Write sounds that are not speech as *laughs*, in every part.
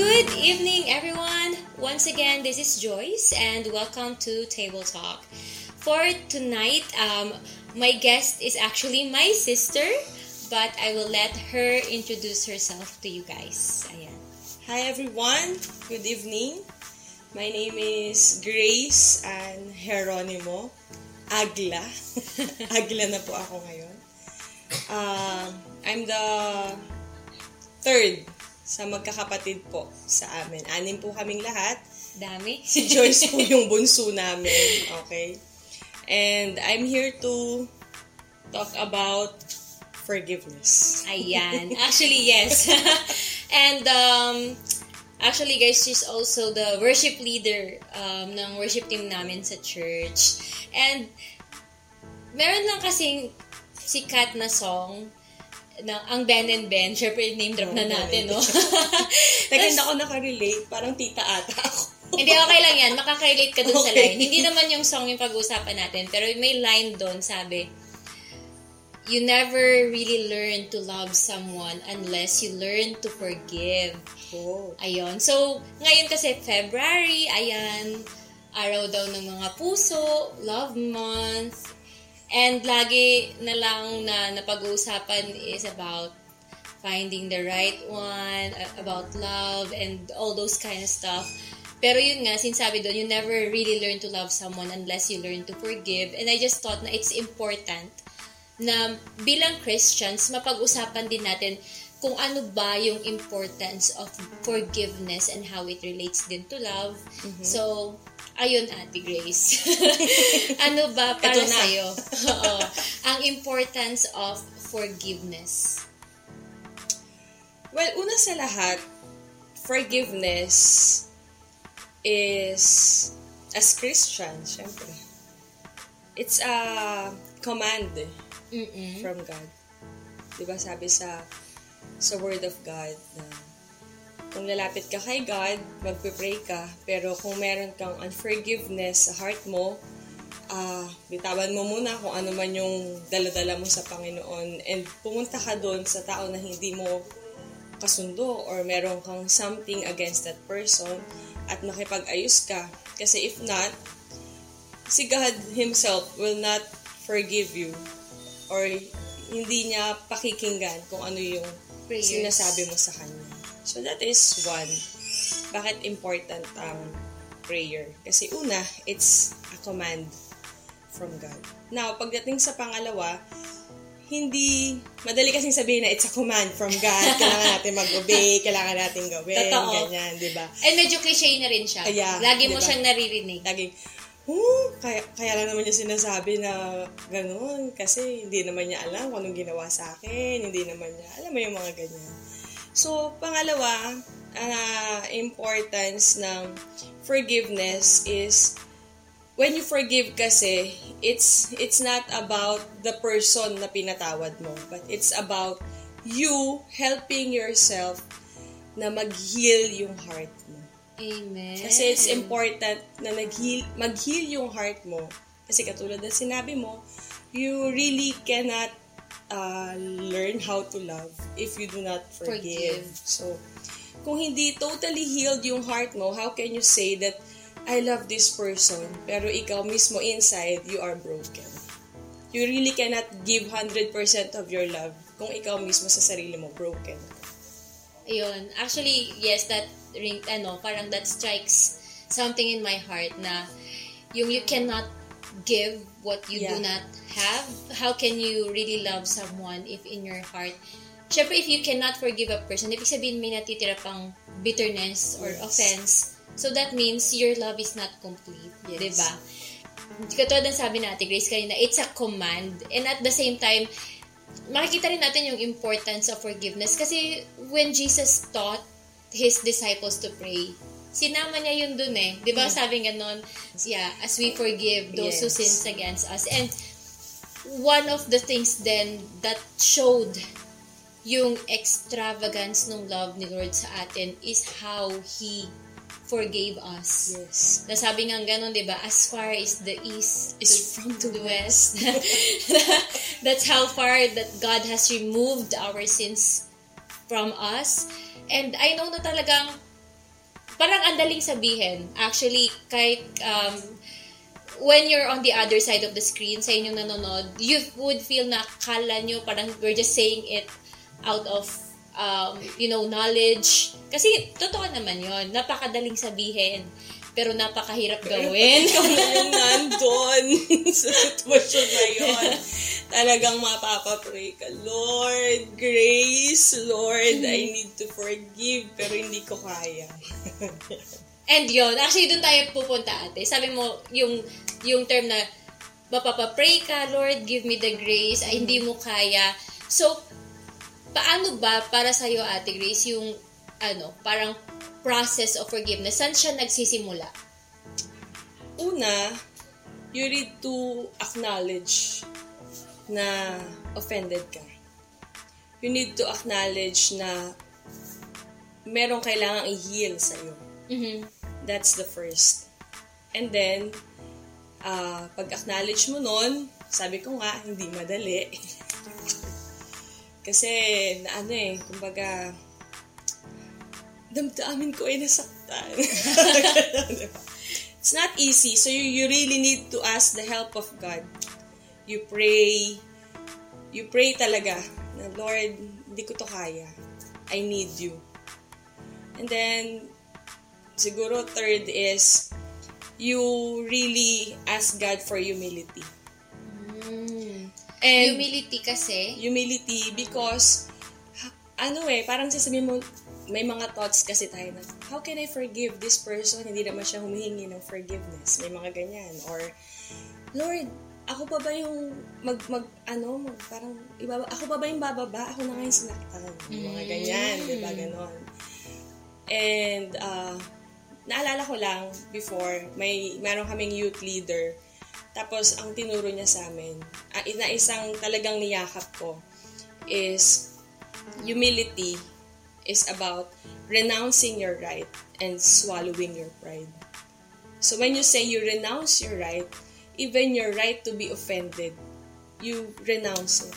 Good evening, everyone. Once again, this is Joyce, and welcome to Table Talk. For tonight, um, my guest is actually my sister, but I will let her introduce herself to you guys. Ayan. Hi everyone, good evening. My name is Grace and Geronimo Agla. *laughs* Agla na po ako ngayon. Um, I'm the third sa magkakapatid po sa amin. Anim po kaming lahat. Dami. Si Joyce po *laughs* yung bunso namin. Okay? And I'm here to talk about forgiveness. Ayan. *laughs* Actually, yes. *laughs* and um, actually, guys, she's also the worship leader um, ng worship team namin sa church. And meron lang kasing sikat na song na ang Ben and Ben, syempre name drop na Oo, natin, no? *laughs* Teka, hindi ako nakarelate. Parang tita ata ako. Hindi, okay lang yan. Makaka-relate ka dun sa Okay. line. Hindi naman yung song yung pag-uusapan natin, pero may line doon, sabi, You never really learn to love someone unless you learn to forgive. Oh. Ayun. So, ngayon kasi February, ayan, araw daw ng mga puso, love month, and lagi na lang na napag-uusapan is about finding the right one, about love, and all those kind of stuff. Pero yun nga, sinasabi doon, you never really learn to love someone unless you learn to forgive. And I just thought na it's important na bilang Christians, mapag-usapan din natin kung ano ba yung importance of forgiveness and how it relates din to love. So, ayun, Ate Grace. *laughs* ano ba para na. sa'yo? Oo. ang importance of forgiveness. Well, una sa lahat, forgiveness is, as Christians, syempre, it's a command Mm-mm. from God. Diba sabi sa sa Word of God na kung lalapit ka kay God, magpe-pray ka, pero kung meron kang unforgiveness sa heart mo, ah bitawan mo muna kung ano man yung daladala mo sa Panginoon and pumunta ka doon sa tao na hindi mo kasundo or meron kang something against that person at makipag-ayos ka. Kasi if not, si God Himself will not forgive you or hindi niya pakikinggan kung ano yung Prayers. sinasabi mo sa Kanya. So that is one. Bakit important ang prayer? Kasi una, it's a command from God. Now, pagdating sa pangalawa, hindi, madali kasing sabihin na it's a command from God. *laughs* Kailangan natin mag-obey, kailangan natin gawin, Totoo. ganyan, di ba? And medyo cliche na rin siya. Kaya, Lagi mo diba? siyang naririnig. Laging, oh, kaya, kaya lang naman niya sinasabi na ganun kasi hindi naman niya alam kung anong ginawa sa akin, hindi naman niya, alam mo yung mga ganyan. So, pangalawa, ah, importance ng forgiveness is when you forgive kasi, it's it's not about the person na pinatawad mo, but it's about you helping yourself na mag-heal yung heart mo. Amen. Kasi it's important na nag-heal, mag-heal yung heart mo. Kasi katulad ng sinabi mo, you really cannot uh, learn how to love if you do not forgive. Forgive. So, kung hindi totally healed yung heart mo, how can you say that I love this person, pero ikaw mismo inside, you are broken. You really cannot give 100% of your love kung ikaw mismo sa sarili mo broken. Ayun. Actually, yes, that ring, ano, parang that strikes something in my heart na yung you cannot give what you do Yeah. not have. How can you really love someone if in your heart Siyempre, if you cannot forgive a person, ibig sabihin may natitira pang bitterness or Yes. offense. So that means your love is not complete. Yes. Diba? Katulad ng sabi natin, Grace, kanina, it's a command. And at the same time, makikita rin natin yung importance of forgiveness. Kasi when Jesus taught his disciples to pray, sinama niya yun dun eh. Di ba sabi nga nun, yeah, as we forgive those who Yes. sins against us. And one of the things then that showed yung extravagance ng love ni Lord sa atin is how He forgave us. Yes. Nasabi nga ganun, di ba? As far as the east Is from the the west. *laughs* That's how far that God has removed our sins from us. And I know na talagang parang ang daling sabihin. Actually, kahit um, when you're on the other side of the screen, sa inyong nanonood, you would feel na kala nyo parang we're just saying it out of um, you know, knowledge. Kasi, totoo naman yon Napakadaling sabihin. Pero napakahirap gawin. Ikaw na yung *laughs* nandun sa sitwasyon na yun. Talagang mapapapray ka, Lord, grace, Lord, I need to forgive, pero hindi ko kaya. And yon actually doon tayo pupunta ate. Sabi mo, yung, yung term na, mapapapray ka, Lord, give me the grace, ay hindi mo kaya. So, paano ba para sa'yo, Ate Grace, yung, ano, parang process of forgiveness? Saan siya nagsisimula? Una, you need to acknowledge na offended ka. You need to acknowledge na merong kailangang i-heal sa'yo. Mm-hmm. That's the first. And then, uh, pag-acknowledge mo nun, sabi ko nga, hindi madali. *laughs* Kasi, na ano eh, kumbaga, damdamin ko ay nasaktan. *laughs* It's not easy. So, you, you really need to ask the help of God. You pray. You pray talaga na, Lord, hindi ko to kaya. I need you. And then, siguro third is, you really ask God for humility. Mm. And Humility kasi, humility because ano eh, parang sasabihin mo, may mga thoughts kasi tayo na, how can I forgive this person? Hindi naman siya humihingi ng forgiveness. May mga ganyan. Or, Lord, ako pa ba yung mag, mag ano, mag, parang, ibaba, ako pa ba yung bababa? Ako na nga yung sinaktan. Mga ganyan, di ba? Ganon. And, uh, naalala ko lang before, may, meron kaming youth leader tapos, ang tinuro niya sa amin, uh, na isang talagang niyakap ko, is humility is about renouncing your right and swallowing your pride. So when you say you renounce your right, even your right to be offended, you renounce it.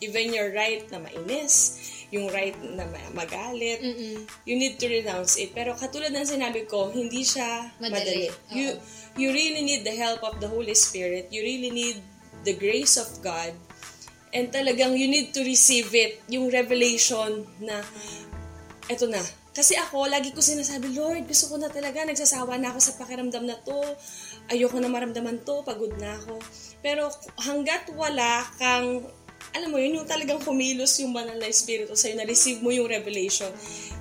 Even your right na mainis, yung right na magalit, Mm-mm. you need to renounce it. Pero katulad ng sinabi ko, hindi siya Madali. madali. You, you really need the help of the Holy Spirit. You really need the grace of God. And talagang you need to receive it, yung revelation na, eto na. Kasi ako, lagi ko sinasabi, Lord, gusto ko na talaga, nagsasawa na ako sa pakiramdam na to. Ayoko na maramdaman to, pagod na ako. Pero hanggat wala kang alam mo yun, yung talagang kumilos yung banal na espiritu sa'yo, na-receive mo yung revelation,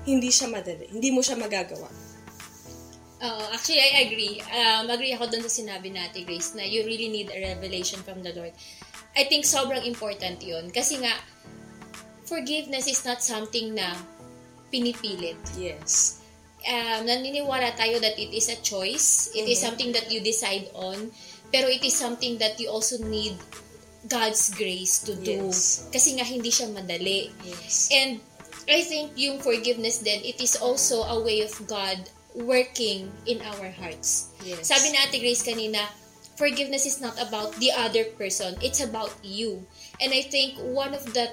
hindi siya madali. Hindi mo siya magagawa. Oo, actually, I agree. Um, agree ako dun sa sinabi natin, Grace, na you really need a revelation from the Lord. I think sobrang important yun. Kasi nga, forgiveness is not something na pinipilit. Yes. Um, naniniwala tayo that it is a choice. It is Mhm. something that you decide on. Pero it is something that you also need God's grace to do. Yes. Kasi nga, hindi siya madali. Yes. And I think yung forgiveness then, it is also a way of God working in our hearts. Yes. Sabi na Ate Grace kanina, forgiveness is not about the other person. It's about you. And I think one of the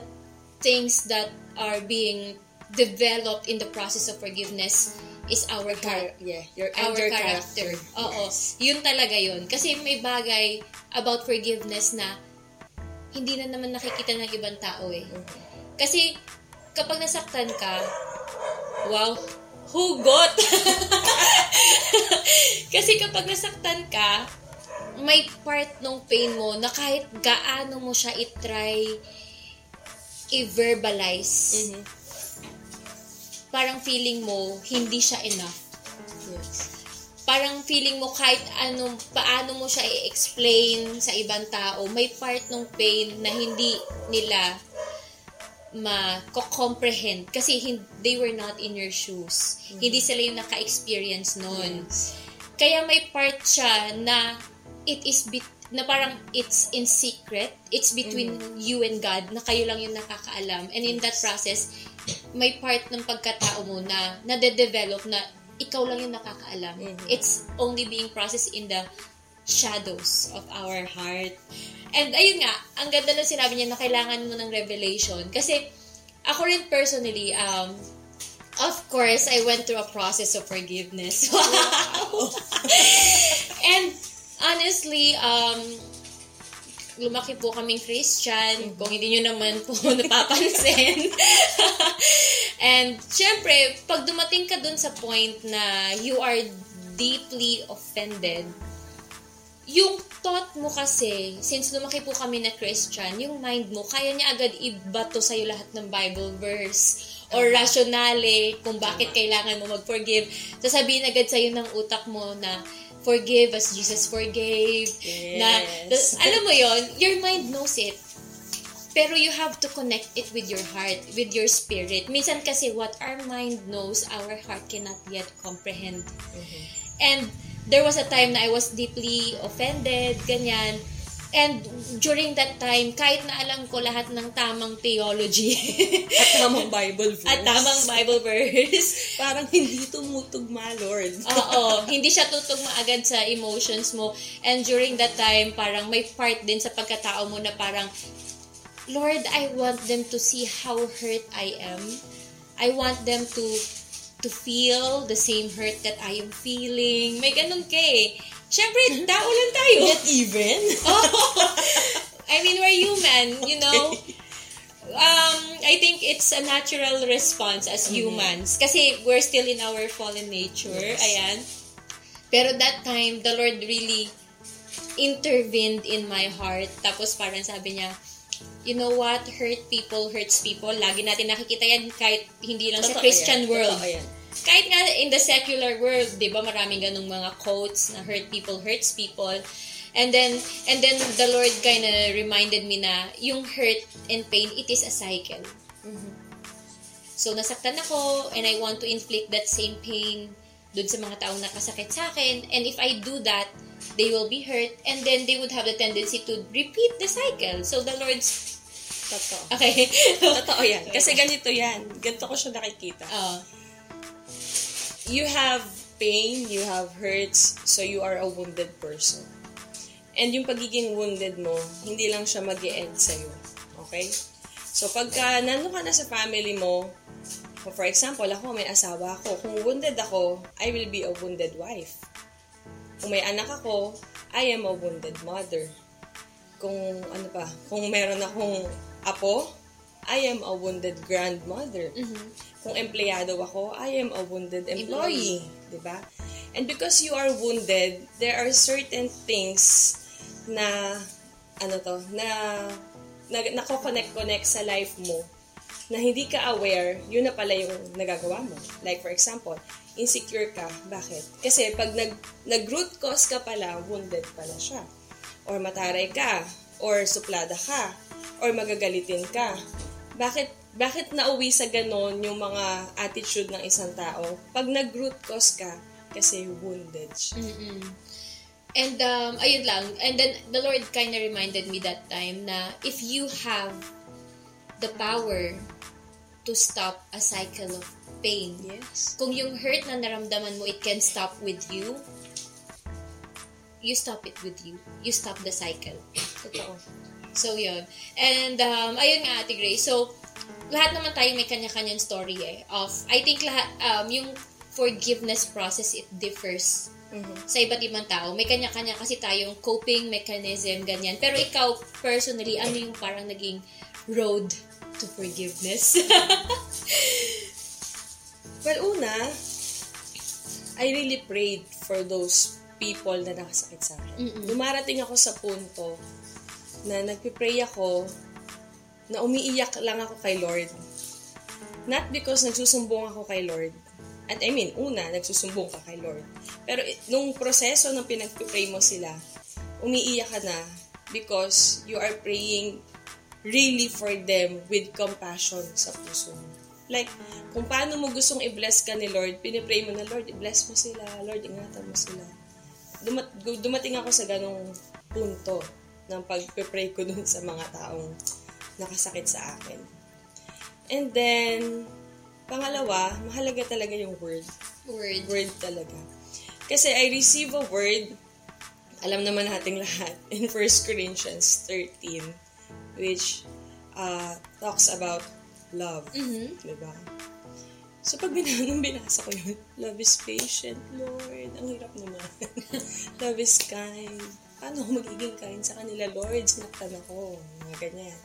things that are being developed in the process of forgiveness is our heart. yeah, your, Our your character. character. Oo. Yes. Yun talaga yun. Kasi may bagay about forgiveness na hindi na naman nakikita ng ibang tao eh. Mhm. Kasi kapag nasaktan ka, wow, hugot! *laughs* Kasi kapag nasaktan ka, may part ng pain mo na kahit gaano mo siya itry i-verbalize, Mhm. Parang feeling mo hindi siya enough. Yes. Parang feeling mo kahit ano, paano mo siya i-explain sa ibang tao, may part ng pain na hindi nila ma-comprehend kasi hin- they were not in your shoes. Hindi sila yung naka-experience nun. Yes. Kaya may part siya na it is bit na parang it's in secret. It's between you and God na kayo lang yung nakakaalam. And in that process, may part ng pagkatao mo na nade-develop na ikaw lang yung nakakaalam. Mhm. It's only being processed in the shadows of our heart. And ayun nga, ang ganda na sinabi niya na kailangan mo ng revelation. Kasi ako rin personally, um, Of course, I went through a process of forgiveness. *laughs* Wow! and honestly, um, lumaki po kaming Christian, kung hindi nyo naman po *laughs* napapansin. *laughs* And, syempre, pag dumating ka dun sa point na you are deeply offended, yung thought mo kasi, since lumaki po kami na Christian, yung mind mo, kaya niya agad ibato sa'yo lahat ng Bible verse or rationale kung bakit kailangan mo mag-forgive. Sasabihin agad sa'yo ng utak mo na, forgive as Jesus forgave. Yes. Na, alam mo yon your mind knows it. Pero you have to connect it with your heart, with your spirit. Minsan kasi what our mind knows, our heart cannot yet comprehend. And there was a time na I was deeply offended, ganyan. And during that time, kahit na alam ko lahat ng tamang theology *laughs* At tamang Bible verse. at tamang Bible verse, *laughs* Parang hindi tumutugma, Lord. Oo, *laughs* hindi siya tutugma agad sa emotions mo. And during that time, parang may part din sa pagkatao mo na parang, Lord, I want them to see how hurt I am. I want them to to feel the same hurt that I am feeling. May ganun ka eh. Siyempre, tao lang tayo. Not even? *laughs* I mean, we're human, you know? Um, I think it's a natural response as humans. Kasi we're still in our fallen nature. Ayan. Pero that time, the Lord really intervened in my heart. Tapos parang sabi niya, you know what? Hurt people hurts people. Lagi natin nakikita yan kahit hindi lang sa Totoo Christian yan. world. Totoo yan. Kahit nga in the secular world, 'di ba, maraming ganung mga quotes na hurt people hurts people. And then and then the Lord kind of reminded me na yung hurt and pain, it is a cycle. So nasaktan ako and I want to inflict that same pain dun sa mga taong nakasakit sa akin. And if I do that, they will be hurt and then they would have the tendency to repeat the cycle. So the Lord's Totoo. Okay. Totoo yan. Kasi ganito yan. Ganito ko siya nakikita. Oh, You have pain, you have hurts, so you are a wounded person. And yung pagiging wounded mo, hindi lang siya mag end sa'yo. Okay? So, pagka nandun ka na sa family mo, for example, ako, may asawa ako. Kung wounded ako, I will be a wounded wife. Kung may anak ako, I am a wounded mother. Kung ano pa, kung meron akong apo, I am a wounded grandmother. Kung empleyado ako, I am a wounded employee. 'di ba? And because you are wounded, there are certain things na ano to, na na nako-connect-connect sa life mo na hindi ka aware, yun na pala yung nagagawa mo. Like for example, insecure ka. Bakit? Kasi pag nag, nag-root cause ka pala, wounded pala siya. Or mataray ka, or suplada ka, or magagalitin ka. Bakit bakit nauwi sa ganon yung mga attitude ng isang tao? Pag nag-root cause ka, kasi wounded siya. Mm-mm. And um, ayun lang. And then the Lord kind of reminded me that time na if you have the power to stop a cycle of pain, Yes. kung yung hurt na naramdaman mo, it can stop with you, you stop it with you. You stop the cycle. Totoo. So, yun. And, um, ayun nga, Ate Grace. So, lahat naman tayo may kanya-kanyang story eh. Of, I think lahat, um, yung forgiveness process, it differs sa iba't ibang tao. May kanya-kanya kasi tayong coping mechanism, ganyan. Pero ikaw, personally, ano yung parang naging road to forgiveness? *laughs* Well, una, I really prayed for those people na nakasakit sa akin. Dumarating ako sa punto na nagpipray ako na umiiyak lang ako kay Lord. Not because nagsusumbong ako kay Lord. At I mean, una, nagsusumbong ka kay Lord. Pero nung proseso ng pinagpipray mo sila, umiiyak ka na because you are praying really for them with compassion sa puso mo. Like, kung paano mo gustong i-bless ka ni Lord, pinipray mo na, Lord, i-bless mo sila. Lord, ingatan mo sila. Dumat- dumating ako sa ganong punto ng pagpipray ko dun sa mga taong nakasakit sa akin. And then, pangalawa, mahalaga talaga yung word. Word. Word talaga. Kasi I receive a word, alam naman nating lahat, *laughs* in 1 Corinthians 13, which uh, talks about love. Mhm. Diba? So, pag binanong binasa ko yun, love is patient, Lord. Ang hirap naman. *laughs* love is kind. Paano ako magiging kind sa kanila, Lord? Sinaktan ako. Mga ganyan.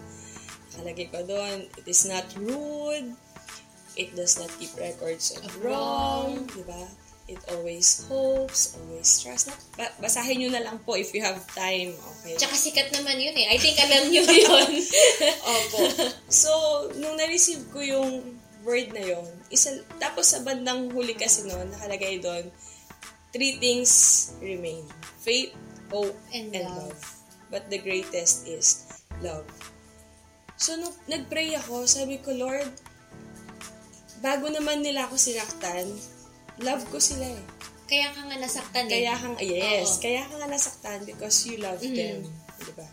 Nakalagay ko doon, it is not rude. It does not keep records of wrong. Diba? It always hopes, always trusts. Ba- basahin nyo na lang po if you have time. Okay? Tsaka sikat naman yun eh. I think alam nyo *laughs* yun. Opo. So, nung na-receive ko yung word na yon isa, tapos sa bandang huli kasi noon, nakalagay doon, three things remain. Faith, hope, And and, love. love. But the greatest is love. So, nung nag-pray ako, sabi ko, Lord, bago naman nila ako sinaktan, love ko sila eh. Kaya ka nga nasaktan eh. Kaya kang, yes, Oo. kaya ka nga nasaktan because you love Mhm. them. Di ba?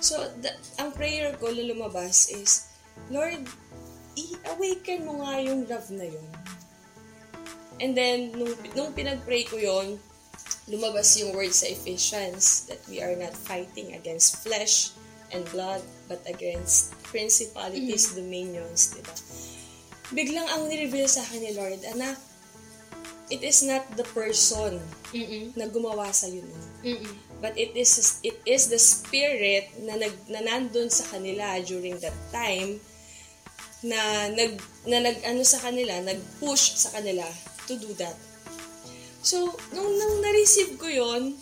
So, the, ang prayer ko na lumabas is, Lord, i-awaken mo nga yung love na yun. And then, nung, nung pinag-pray ko yon lumabas yung word sa Ephesians that we are not fighting against flesh and blood, but against principalities, dominions, di ba? Biglang ang nireveal sa akin ni Lord, anak, it is not the person Mm-mm. na gumawa sa. Mm-mm. But it is it is the spirit na nag na nandun sa kanila during that time na nag na nag ano sa kanila, nag-push sa kanila to do that. So, nung, nung na-receive ko yon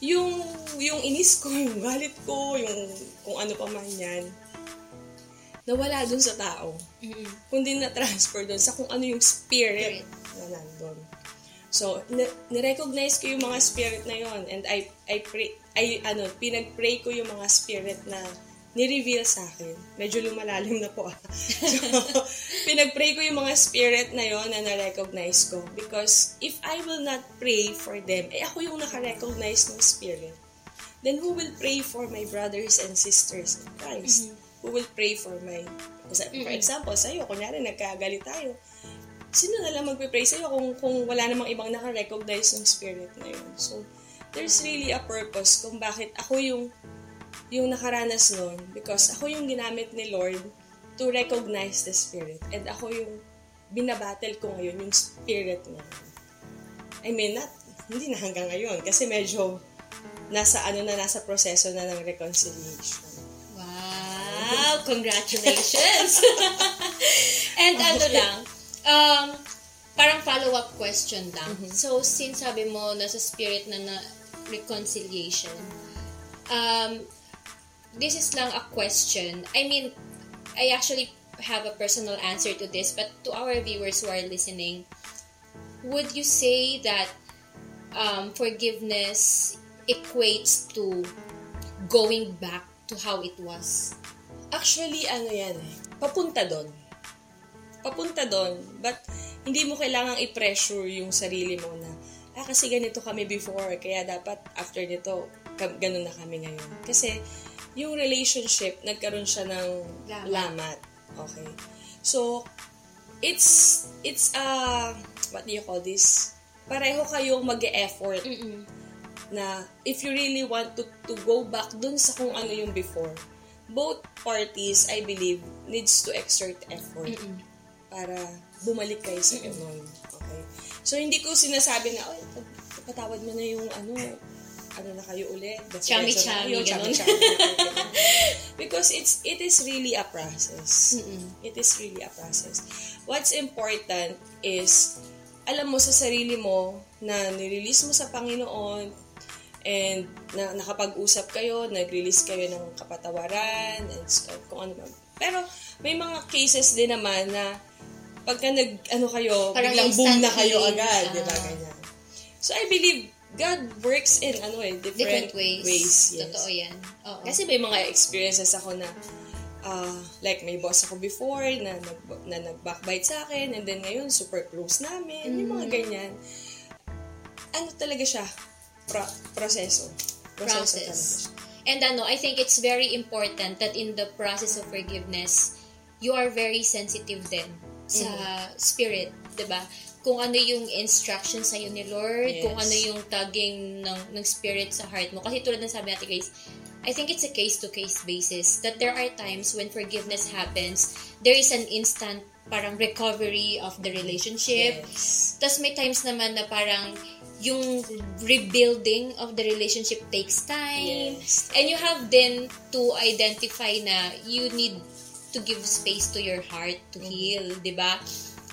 yung, yung inis ko, *laughs* yung galit ko, yung kung ano pa man yan, nawala dun sa tao. Mm-mm. Kundi na-transfer dun sa kung ano yung spirit na nandun. So, ni- ni-recognize ko yung mga spirit na yon and I, I pray, I, ano, pinag-pray ko yung mga spirit na ni-reveal sa akin. Medyo lumalalim na po ah. *laughs* So, pinag-pray ko yung mga spirit na yon na na-recognize ko. Because if I will not pray for them, eh ako yung naka-recognize ng spirit. Then who will pray for my brothers and sisters in Christ? Who will pray for my... For example, sa'yo, kunyari nagkagalit tayo, sino na lang magpe-pray sa'yo kung, kung wala namang ibang naka-recognize ng spirit na yun. So, there's really a purpose kung bakit ako yung yung nakaranas nun because ako yung ginamit ni Lord to recognize the spirit and ako yung binabattle ko ngayon yung spirit niya. I mean, not, hindi na hanggang ngayon kasi medyo nasa ano na nasa proseso na ng reconciliation. Wow! Congratulations! *laughs* And ano lang, um, parang follow-up question lang. So, since sabi mo, nasa spirit na na reconciliation, um, this is lang a question. I mean, I actually have a personal answer to this, but to our viewers who are listening, would you say that um, forgiveness equates to going back to how it was? Actually, ano yan eh, papunta doon. Papunta doon, but hindi mo kailangang i-pressure yung sarili mo na, ah, kasi ganito kami before, kaya dapat after nito, ganun na kami ngayon. Kasi, yung relationship, nagkaroon siya ng Lamat. lamat. Okay. So, it's, it's, uh, what do you call this? Pareho kayong mag-e-effort Mm-mm. na if you really want to to go back dun sa kung ano yung before, both parties, I believe, needs to exert effort Mm-mm. para bumalik kayo sa ganun. Okay? So, hindi ko sinasabi na, ay, patawad mo na yung ano, ano na kayo. That's Chami-chami, ganun. chami-chami. *laughs* Because it's it is really a process. Mm-mm. It is really a process. What's important is, alam mo sa sarili mo na nirelease mo sa Panginoon and na nakapag-usap kayo, nag-release kayo ng kapatawaran and s- kung ano man. Pero may mga cases din naman na pagka nag ano kayo, Parang biglang boom na kayo healing. agad, di ba? Ah. Ganyan. So I believe God works in ano eh, different, Different ways. yes. Totoo yan. Oo. Kasi may mga experiences ako na ah, like may boss ako before na, nag, na nag-backbite sa akin and then ngayon super close namin, yung mga ganyan. Ano talaga siya? Pro- proseso. Proseso process. siya. And ano, I think it's very important that in the process of forgiveness, you are very sensitive din sa Mm-hmm. spirit, 'di ba? Kung ano yung instruction sa ni Lord, Yes. kung ano yung tugging ng ng spirit sa heart mo. Kasi tulad ng sabi natin guys, I think it's a case to case basis that there are times when forgiveness happens, there is an instant parang recovery of the relationship. Yes. Tapos may times naman na parang yung rebuilding of the relationship takes time. Yes. And you have then to identify na you need to give space to your heart to heal, di ba?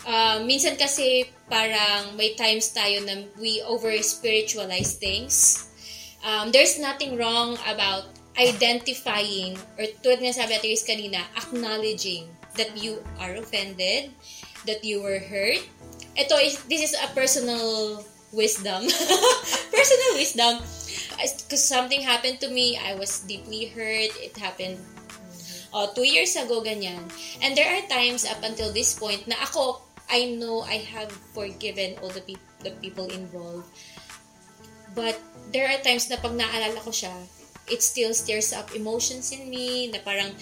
Uh, minsan kasi parang may times tayo na we over-spiritualize things. Um, there's nothing wrong about identifying or tulad nga sabi natin kanina, acknowledging that you are offended, that you were hurt. Ito is, this is a personal wisdom. *laughs* personal wisdom. Because something happened to me, I was deeply hurt. It happened uh, two years ago, ganyan. And there are times up until this point na ako, I know I have forgiven all the, pe- the people involved. But there are times na pag naalala ko siya, it still stirs up emotions in me, na parang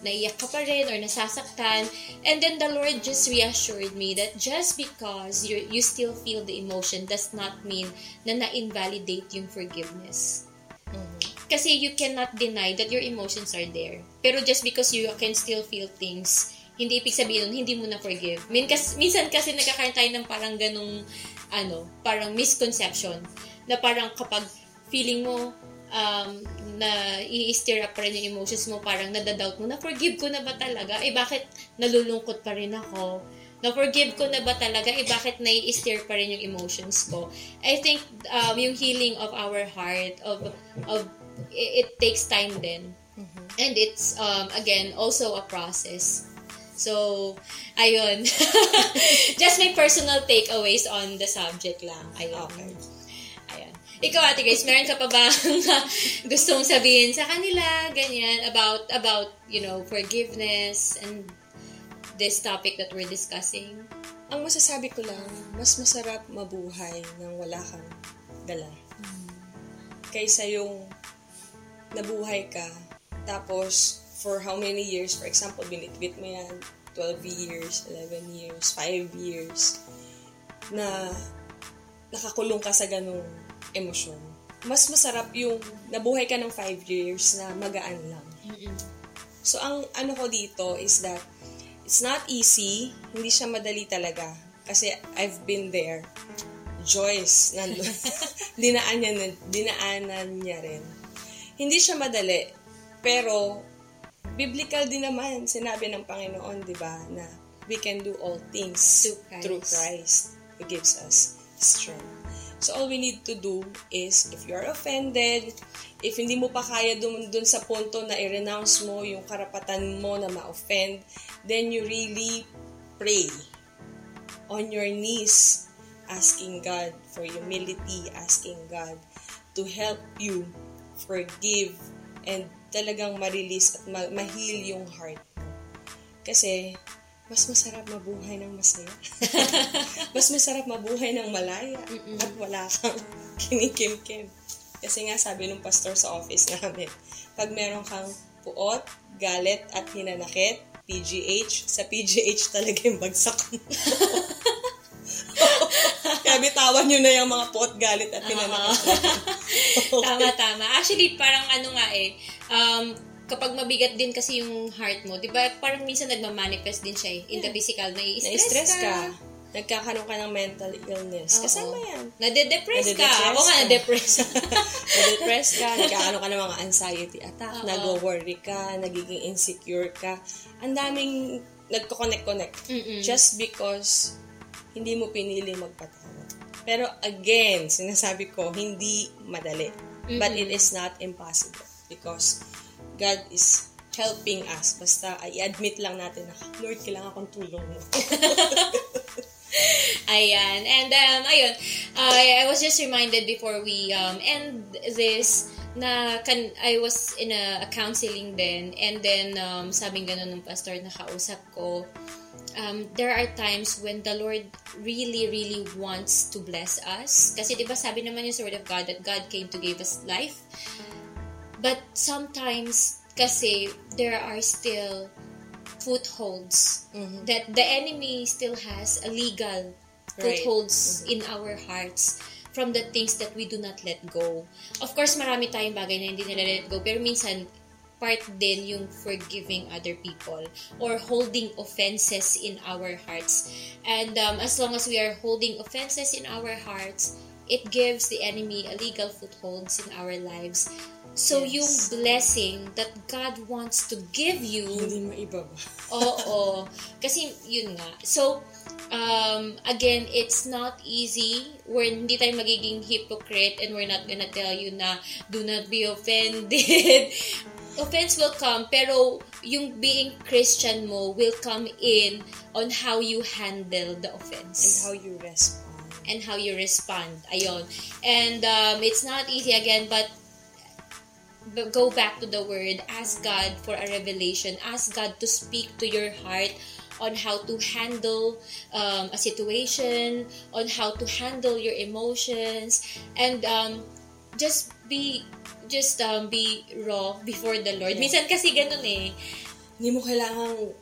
naiyak ka pa rin or nasasaktan. And then the Lord just reassured me that just because you you still feel the emotion does not mean na na-invalidate yung forgiveness. Kasi you cannot deny that your emotions are there. Pero just because you can still feel things, hindi ibig sabihin nun, hindi mo na forgive. Min kas, minsan kasi nagkakaroon tayo ng parang ganung, ano, parang misconception. Na parang kapag feeling mo, um, na i-stir up pa rin yung emotions mo, parang nadadoubt mo, na-forgive ko na ba talaga? Eh, bakit nalulungkot pa rin ako? Na-forgive ko na ba talaga? Eh, bakit nai-stir pa rin yung emotions ko? I think, um, yung healing of our heart, of, of, it, it takes time din. And it's, um, again, also a process. So, ayun. *laughs* Just my personal takeaways on the subject lang. Ayun. Okay. Ayan. Ikaw, Ate Grace, meron ka pa ba *laughs* gusto mong sabihin sa kanila, ganyan, about, about, you know, forgiveness and this topic that we're discussing? Ang masasabi ko lang, mas masarap mabuhay nang wala kang dala. Kaysa yung nabuhay ka, tapos for how many years, for example, binitbit mo yan, 12 years, 11 years, 5 years, na nakakulong ka sa ganong emosyon. Mas masarap yung nabuhay ka ng 5 years na magaan lang. So, ang ano ko dito is that it's not easy, hindi siya madali talaga. Kasi I've been there. Joyce, nandun. *laughs* *laughs* dinaan niya, na- dinaanan niya rin. Hindi siya madali, pero biblical din naman, sinabi ng Panginoon, di ba, na we can do all things Through Christ. through Christ who gives us strength. So all we need to do is, if you're offended, if hindi mo pa kaya dun, dun sa punto na i-renounce mo yung karapatan mo na ma-offend, then you really pray on your knees, asking God for humility, asking God to help you forgive and talagang ma-release at ma- ma-heal yung heart mo. Kasi, mas masarap mabuhay ng masaya. *laughs* mas masarap mabuhay ng malaya at wala kang *laughs* kinikim-kim. Kasi nga sabi nung pastor sa office *laughs* namin, pag meron kang puot, galit at hinanakit, PGH, sa PGH talaga yung bagsak mo. Kaya bitawan nyo na yung mga puot, galit at hinanakit. Tama, tama. Actually, parang ano nga eh, um, kapag mabigat din kasi yung heart mo, di ba, parang minsan nagmamanifest din siya eh, in the physical, na-stress Na-stress ka. ka. Nagkakaroon ka ng mental illness. Oo. Kasama yan. Nade-depress ka. Nade-depress Ako nga, ka. na-depress. *laughs* Na-depress ka, nagkakaroon ka ng mga anxiety attack, Oo. nag-worry ka, nagiging insecure ka. Ang daming nagko-connect-connect. Mm-mm. Just because hindi mo pinili magpatawad. Pero again, sinasabi ko, hindi madali. But it is not impossible. Because God is helping us. Basta i-admit lang natin na, Lord, kailangan akong tulong mo. *laughs* Ayan. And um, ayun, I I was just reminded before we um, end this na kan I was in a, a counseling then and then um, sabing ganun ng pastor na kausap ko um, there are times when the Lord really really wants to bless us kasi 'di ba sabi naman yung sa word of God that God came to give us life but sometimes kasi there are still footholds that the enemy still has a legal Right. footholds in our hearts from the things that we do not let go. Of course, marami tayong bagay na hindi nila let go, pero minsan, part din yung forgiving other people or holding offenses in our hearts. And um, as long as we are holding offenses in our hearts, it gives the enemy a legal footholds in our lives. So Yes. yung blessing that God wants to give you, Hindi maibaba. Oo. Kasi, yun nga. So, um, again, it's not easy. We're, hindi tayo magiging hypocrite and we're not gonna tell you na do not be offended. *laughs* Offense will come, pero yung being Christian mo will come in on how you handle the And offense how you respond. and how you respond. Ayon. And um, it's not easy again, but go back to the word. Ask God for a revelation. Ask God to speak to your heart on how to handle um, a situation, on how to handle your emotions, and um, just be just um, be raw before the Lord. Yeah. Minsan kasi ganun eh. Hindi mo kailangang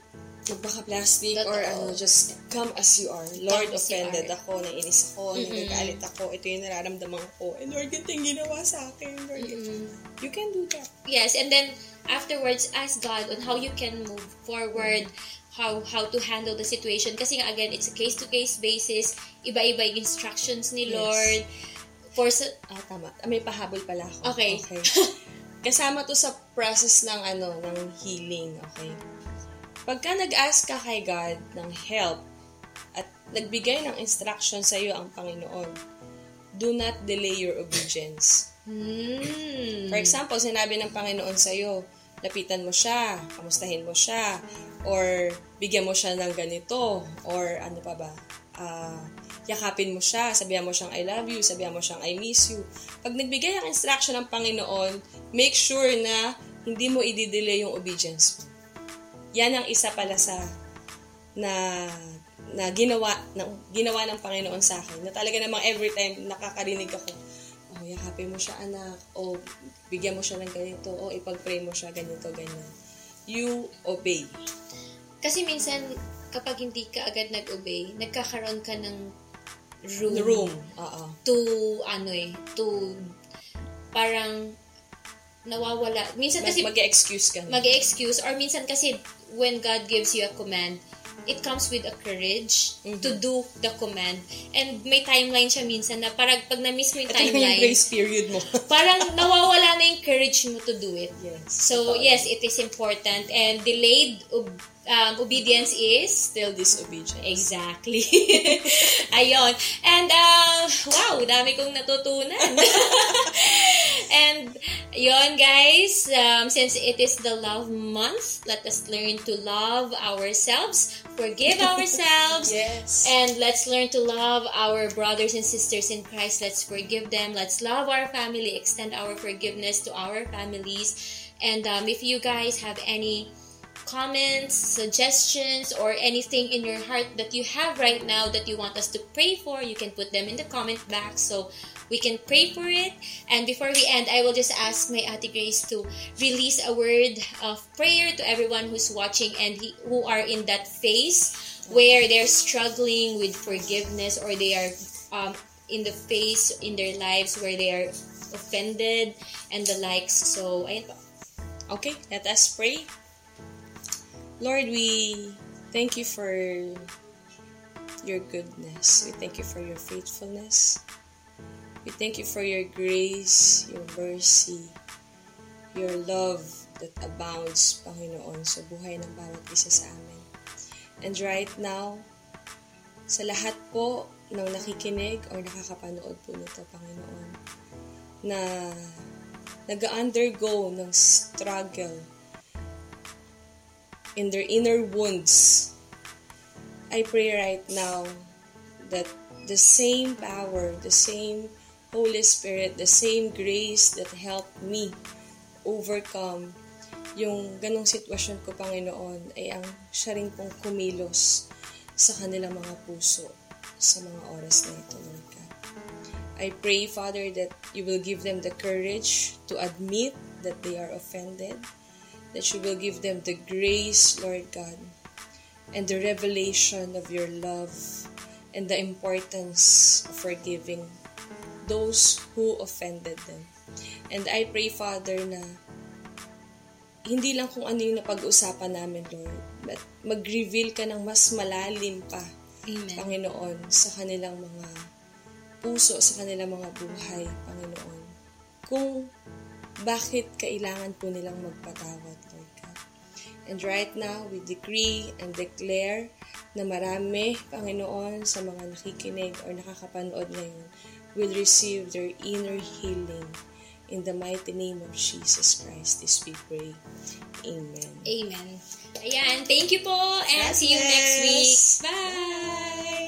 magpaka-plastic or ano, just come as you are. Lord, Come offended are. ako, naiinis ako, nagagalit ako, ito yung nararamdaman ko. And Lord, ganito yung ginawa sa akin. Lord, ganito. You can do that. Yes, and then afterwards ask God on how you can move forward, how how to handle the situation kasi nga again it's a case to case basis, iba-iba yung instructions ni Yes. Lord. For sa- Ah, tama. Ah, may pahabol pala ako. Okay. *laughs* Kasama to sa process ng ano, ng healing, okay? Pagka nag-ask ka kay God ng help at nagbigay ng instruction sa iyo ang Panginoon, do not delay your obedience. Hmm. For example, sinabi ng Panginoon sa iyo, lapitan mo siya, kamustahin mo siya, or bigyan mo siya ng ganito, or ano pa ba, ah, yakapin mo siya, sabihan mo siyang I love you, sabihan mo siyang I miss you. Pag nagbigay ang instruction ng Panginoon, make sure na hindi mo i-delay yung obedience mo. Yan ang isa pala sa na na ginawa ng ginawa ng Panginoon sa akin. Na talaga namang every time nakakarinig ako, oh, yakapin mo siya anak, o bigyan mo siya ng ganito, o ipag-pray mo siya ganito, ganyan. You obey. Kasi minsan kapag hindi ka agad nag-obey, nagkakaroon ka ng room, room. Oo. to ano eh, to parang nawawala. Minsan kasi Mag-excuse ka mag-excuse or minsan kasi when God gives you a command, it comes with a courage Mm-hmm. to do the command. And may timeline siya minsan na parang pag na-miss mo yung Ito na yung timeline, grace period mo. *laughs* parang nawawala na yung courage mo to do it. yes. So, Totoo. yes, it is important. And delayed ob- um, obedience is Still disobedience. Exactly. *laughs* Ayon. And, uh, wow, dami kong natutunan. *laughs* and, yon guys, um, since it is the love month, let us learn to love ourselves, forgive *laughs* ourselves, Yes. and let's learn to love our brothers and sisters in Christ. Let's forgive them. Let's love our family, extend our forgiveness to our families. And um, if you guys have any comments, suggestions, or anything in your heart that you have right now that you want us to pray for, you can put them in the comment box so we can pray for it. And before we end, I will just ask my Ate Grace to release a word of prayer to everyone who's watching and who are in that phase where they're struggling with forgiveness or they are um, in the phase in their lives where they are offended and the likes. So. Okay, let us pray. Lord, we thank you for your goodness. We thank you for your faithfulness. We thank you for your grace, your mercy, your love that abounds, Panginoon, sa buhay ng bawat isa sa amin. And right now, sa lahat po ng nakikinig or nakakapanood po nito, Panginoon, na nag-undergo ng struggle in their inner wounds, I pray right now that the same power, the same Holy Spirit, the same grace that helped me overcome yung ganong sitwasyon ko, Panginoon, ay ang siya rin pong kumilos sa kanilang mga puso sa mga oras na ito, Lord God. I pray, Father, that you will give them the courage to admit that they are offended, that you will give them the grace, Lord God, and the revelation of your love and the importance of forgiving those who offended them. And I pray, Father, na hindi lang kung ano yung napag-usapan namin, Lord. But mag-reveal ka ng mas malalim pa, Amen. Panginoon, sa kanilang mga puso, sa kanilang mga buhay, Panginoon. Kung bakit kailangan po nilang magpatawad, Lord God. And right now, we decree and declare na marami, Panginoon, sa mga nakikinig or nakakapanood ngayon, will receive their inner healing. In the mighty name of Jesus Christ, this we pray. Amen. Amen. Ayan. Thank you po and see you next week. Yes. Bye!